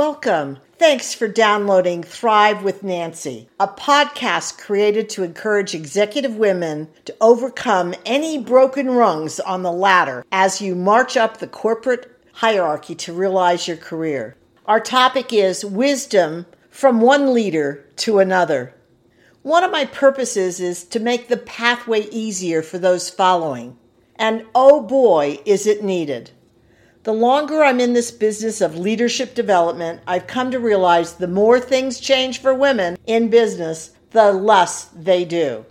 Welcome. Thanks for downloading Thrive with Nancy, a podcast created to encourage executive women to overcome any broken rungs on the ladder as you march up the corporate hierarchy to realize your career. Our topic is wisdom from one leader to another. One of my purposes is to make the pathway easier for those following. And oh boy, is it needed. The longer I'm in this business of leadership development, I've come to realize the more things change for women in business, the less they do.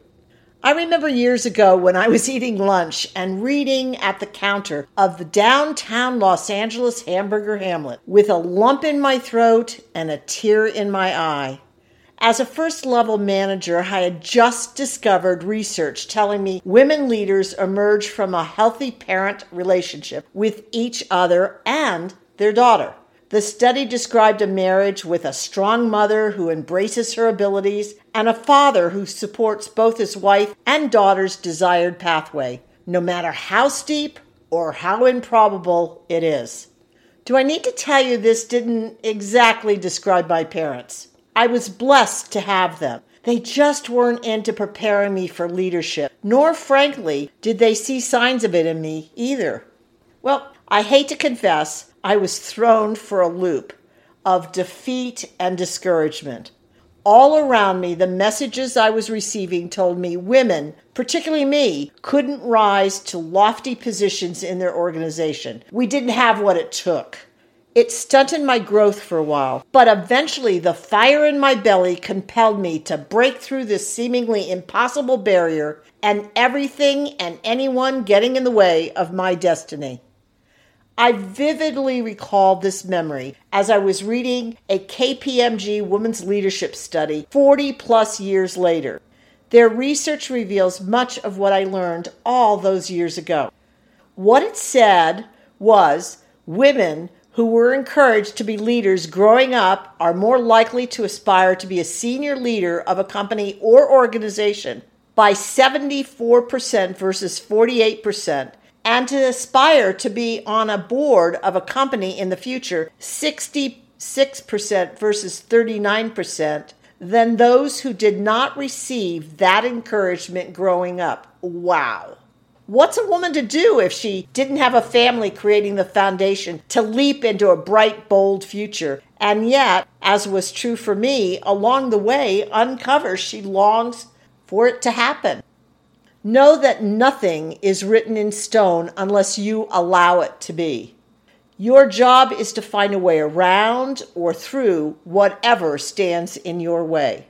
I remember years ago when I was eating lunch and reading at the counter of the downtown Los Angeles hamburger hamlet with a lump in my throat and a tear in my eye. As a first level manager, I had just discovered research telling me women leaders emerge from a healthy parent relationship with each other and their daughter. The study described a marriage with a strong mother who embraces her abilities and a father who supports both his wife and daughter's desired pathway, no matter how steep or how improbable it is. Do I need to tell you this didn't exactly describe my parents? I was blessed to have them. They just weren't into preparing me for leadership, nor, frankly, did they see signs of it in me either. Well, I hate to confess, I was thrown for a loop of defeat and discouragement. All around me, the messages I was receiving told me women, particularly me, couldn't rise to lofty positions in their organization. We didn't have what it took. It stunted my growth for a while, but eventually the fire in my belly compelled me to break through this seemingly impossible barrier and everything and anyone getting in the way of my destiny. I vividly recall this memory as I was reading a KPMG women's leadership study 40 plus years later. Their research reveals much of what I learned all those years ago. What it said was women who were encouraged to be leaders growing up are more likely to aspire to be a senior leader of a company or organization by 74% versus 48%, and to aspire to be on a board of a company in the future 66% versus 39% than those who did not receive that encouragement growing up. Wow. What's a woman to do if she didn't have a family creating the foundation to leap into a bright, bold future? And yet, as was true for me, along the way uncovers she longs for it to happen. Know that nothing is written in stone unless you allow it to be. Your job is to find a way around or through whatever stands in your way.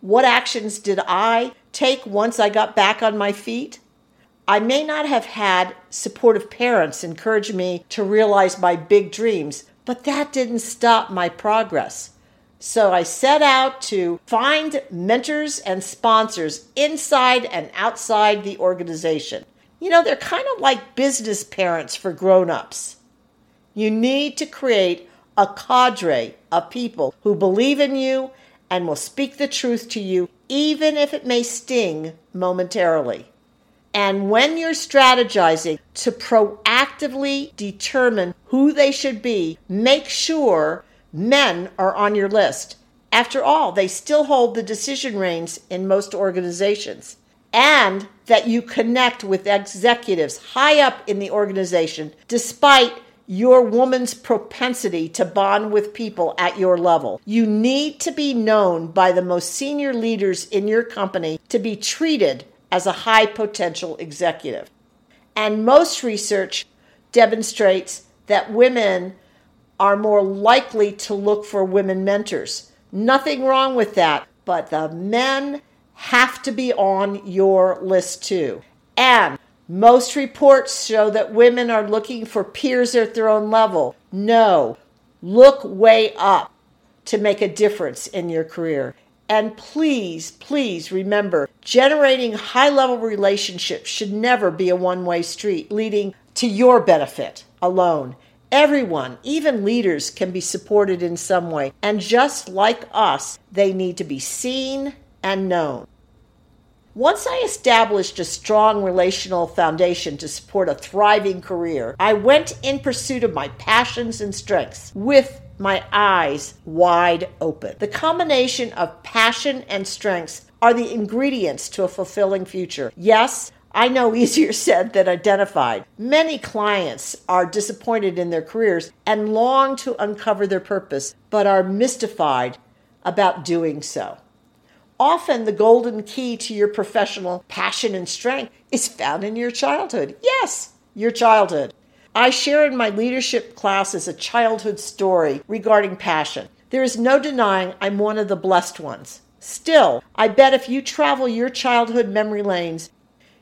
What actions did I take once I got back on my feet? I may not have had supportive parents encourage me to realize my big dreams, but that didn't stop my progress. So I set out to find mentors and sponsors inside and outside the organization. You know, they're kind of like business parents for grown ups. You need to create a cadre of people who believe in you and will speak the truth to you, even if it may sting momentarily. And when you're strategizing to proactively determine who they should be, make sure men are on your list. After all, they still hold the decision reins in most organizations. And that you connect with executives high up in the organization, despite your woman's propensity to bond with people at your level. You need to be known by the most senior leaders in your company to be treated as a high potential executive. And most research demonstrates that women are more likely to look for women mentors. Nothing wrong with that, but the men have to be on your list too. And most reports show that women are looking for peers at their own level. No, look way up to make a difference in your career. And please, please remember generating high level relationships should never be a one way street leading to your benefit alone. Everyone, even leaders, can be supported in some way. And just like us, they need to be seen and known. Once I established a strong relational foundation to support a thriving career, I went in pursuit of my passions and strengths with my eyes wide open. The combination of passion and strengths are the ingredients to a fulfilling future. Yes, I know easier said than identified. Many clients are disappointed in their careers and long to uncover their purpose, but are mystified about doing so. Often, the golden key to your professional passion and strength is found in your childhood. Yes, your childhood. I share in my leadership classes a childhood story regarding passion. There is no denying I'm one of the blessed ones. Still, I bet if you travel your childhood memory lanes,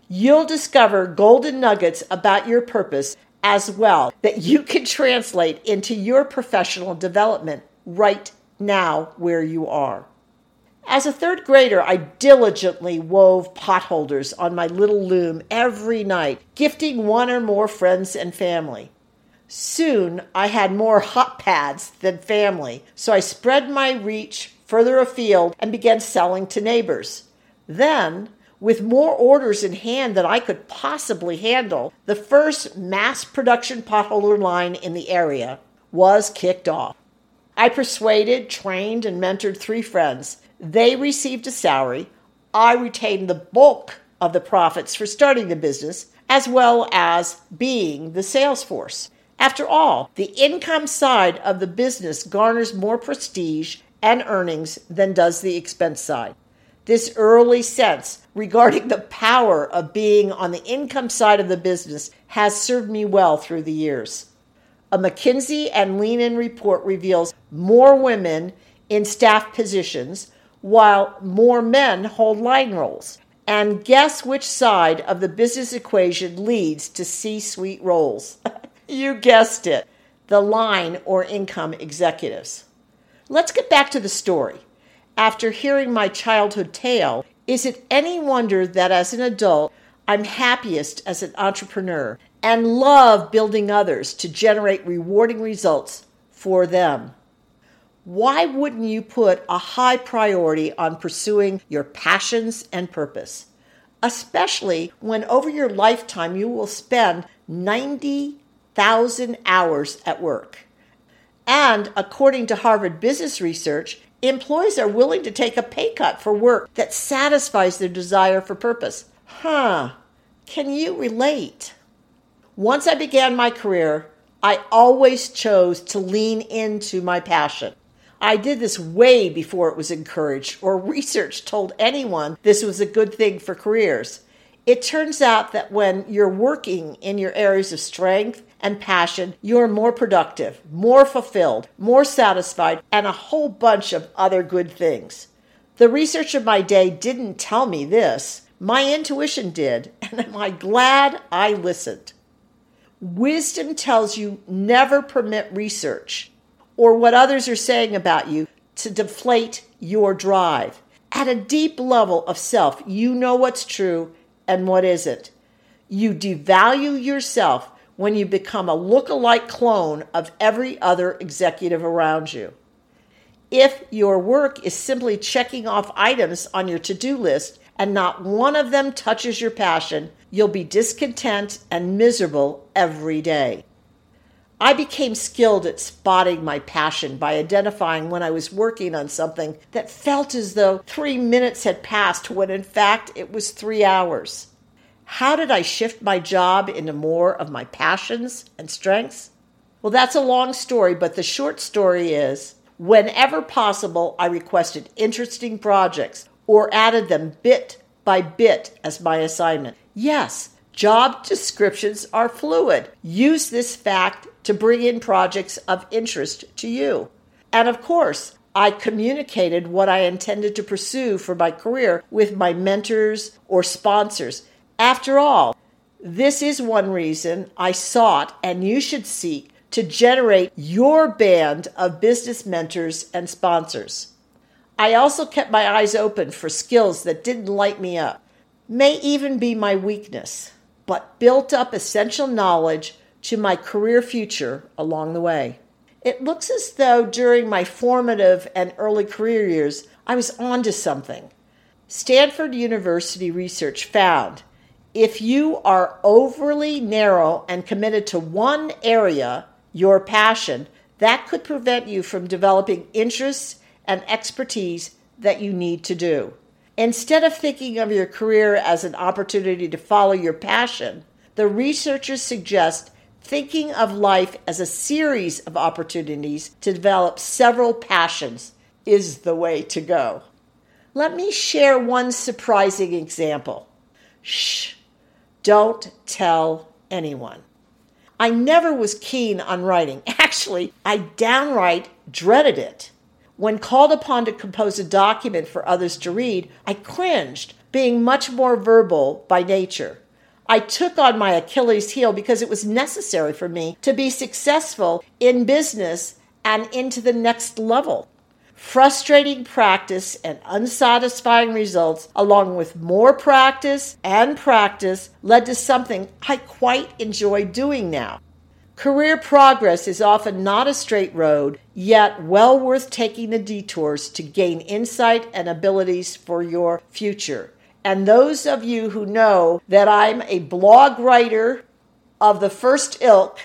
you'll discover golden nuggets about your purpose as well that you can translate into your professional development right now where you are. As a third grader, I diligently wove potholders on my little loom every night, gifting one or more friends and family. Soon I had more hot pads than family, so I spread my reach further afield and began selling to neighbors. Then, with more orders in hand than I could possibly handle, the first mass production potholder line in the area was kicked off. I persuaded, trained, and mentored three friends they received a salary. I retained the bulk of the profits for starting the business, as well as being the sales force. After all, the income side of the business garners more prestige and earnings than does the expense side. This early sense regarding the power of being on the income side of the business has served me well through the years. A McKinsey and Lean In report reveals more women in staff positions while more men hold line roles. And guess which side of the business equation leads to C suite roles? you guessed it the line or income executives. Let's get back to the story. After hearing my childhood tale, is it any wonder that as an adult, I'm happiest as an entrepreneur and love building others to generate rewarding results for them? Why wouldn't you put a high priority on pursuing your passions and purpose? Especially when over your lifetime you will spend 90,000 hours at work. And according to Harvard Business Research, employees are willing to take a pay cut for work that satisfies their desire for purpose. Huh, can you relate? Once I began my career, I always chose to lean into my passion. I did this way before it was encouraged or research told anyone this was a good thing for careers. It turns out that when you're working in your areas of strength and passion, you're more productive, more fulfilled, more satisfied, and a whole bunch of other good things. The research of my day didn't tell me this. My intuition did, and am I glad I listened? Wisdom tells you never permit research or what others are saying about you to deflate your drive. At a deep level of self, you know what's true and what isn't. You devalue yourself when you become a look-alike clone of every other executive around you. If your work is simply checking off items on your to do list and not one of them touches your passion, you'll be discontent and miserable every day. I became skilled at spotting my passion by identifying when I was working on something that felt as though three minutes had passed when in fact it was three hours. How did I shift my job into more of my passions and strengths? Well, that's a long story, but the short story is whenever possible, I requested interesting projects or added them bit by bit as my assignment. Yes, job descriptions are fluid. Use this fact to bring in projects of interest to you. And of course, I communicated what I intended to pursue for my career with my mentors or sponsors. After all, this is one reason I sought and you should seek to generate your band of business mentors and sponsors. I also kept my eyes open for skills that didn't light me up, may even be my weakness, but built up essential knowledge to my career future along the way. It looks as though during my formative and early career years, I was onto something. Stanford University research found if you are overly narrow and committed to one area, your passion, that could prevent you from developing interests and expertise that you need to do. Instead of thinking of your career as an opportunity to follow your passion, the researchers suggest thinking of life as a series of opportunities to develop several passions is the way to go. Let me share one surprising example. Shh, don't tell anyone. I never was keen on writing. Actually, I downright dreaded it. When called upon to compose a document for others to read, I cringed, being much more verbal by nature. I took on my Achilles heel because it was necessary for me to be successful in business and into the next level. Frustrating practice and unsatisfying results, along with more practice and practice, led to something I quite enjoy doing now. Career progress is often not a straight road, yet well worth taking the detours to gain insight and abilities for your future. And those of you who know that I'm a blog writer of the first ilk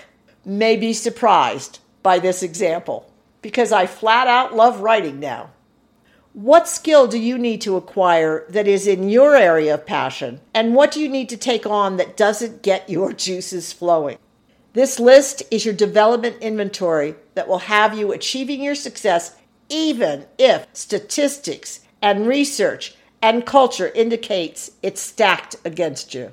may be surprised by this example because I flat out love writing now. What skill do you need to acquire that is in your area of passion? And what do you need to take on that doesn't get your juices flowing? This list is your development inventory that will have you achieving your success even if statistics and research and culture indicates it's stacked against you.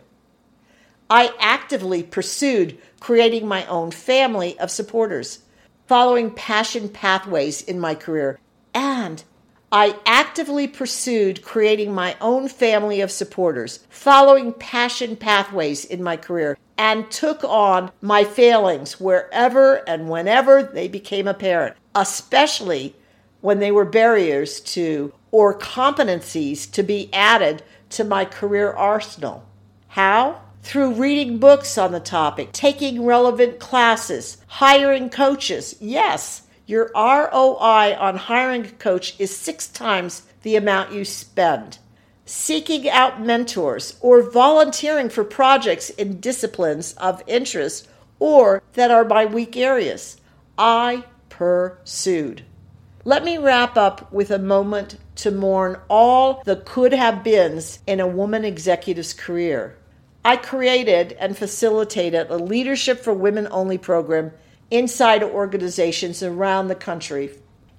I actively pursued creating my own family of supporters, following passion pathways in my career, and I actively pursued creating my own family of supporters, following passion pathways in my career, and took on my failings wherever and whenever they became apparent, especially when they were barriers to or competencies to be added to my career arsenal. How? Through reading books on the topic, taking relevant classes, hiring coaches. Yes, your ROI on hiring a coach is six times the amount you spend. Seeking out mentors or volunteering for projects in disciplines of interest or that are my weak areas. I pursued. Let me wrap up with a moment to mourn all the could have beens in a woman executive's career. I created and facilitated a Leadership for Women Only program inside organizations around the country.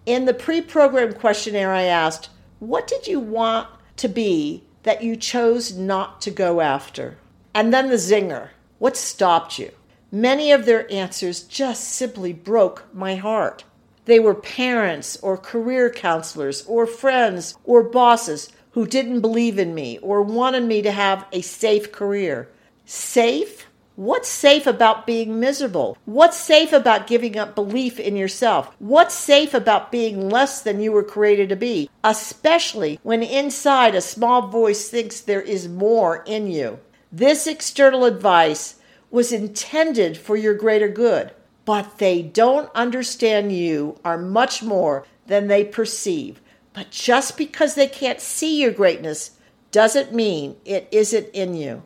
In the pre program questionnaire, I asked, What did you want to be that you chose not to go after? And then the zinger, What stopped you? Many of their answers just simply broke my heart. They were parents or career counselors or friends or bosses who didn't believe in me or wanted me to have a safe career. Safe? What's safe about being miserable? What's safe about giving up belief in yourself? What's safe about being less than you were created to be, especially when inside a small voice thinks there is more in you? This external advice was intended for your greater good, but they don't understand you are much more than they perceive. But just because they can't see your greatness doesn't mean it isn't in you.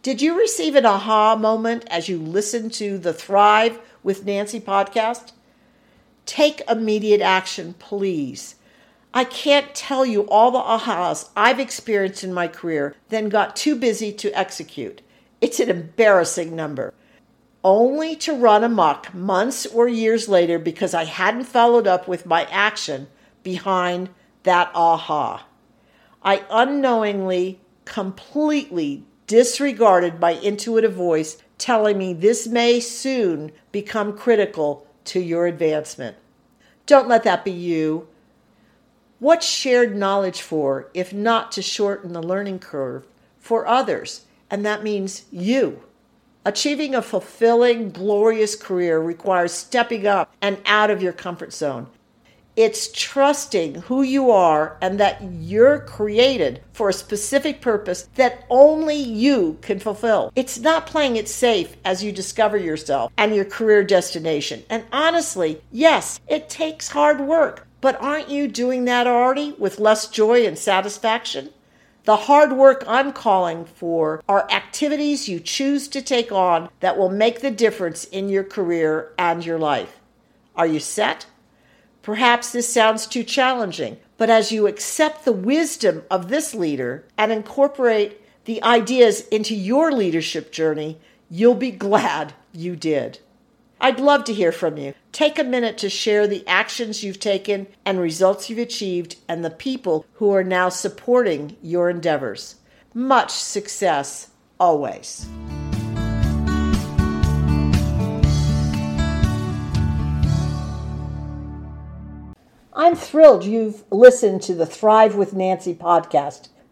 Did you receive an aha moment as you listened to the Thrive with Nancy podcast? Take immediate action, please. I can't tell you all the ahas I've experienced in my career, then got too busy to execute. It's an embarrassing number. Only to run amok months or years later because I hadn't followed up with my action behind that aha. I unknowingly, completely disregarded my intuitive voice telling me this may soon become critical to your advancement. Don't let that be you. What's shared knowledge for if not to shorten the learning curve for others? And that means you. Achieving a fulfilling, glorious career requires stepping up and out of your comfort zone. It's trusting who you are and that you're created for a specific purpose that only you can fulfill. It's not playing it safe as you discover yourself and your career destination. And honestly, yes, it takes hard work, but aren't you doing that already with less joy and satisfaction? The hard work I'm calling for are activities you choose to take on that will make the difference in your career and your life. Are you set? Perhaps this sounds too challenging, but as you accept the wisdom of this leader and incorporate the ideas into your leadership journey, you'll be glad you did. I'd love to hear from you. Take a minute to share the actions you've taken and results you've achieved and the people who are now supporting your endeavors. Much success always. I'm thrilled you've listened to the Thrive with Nancy podcast.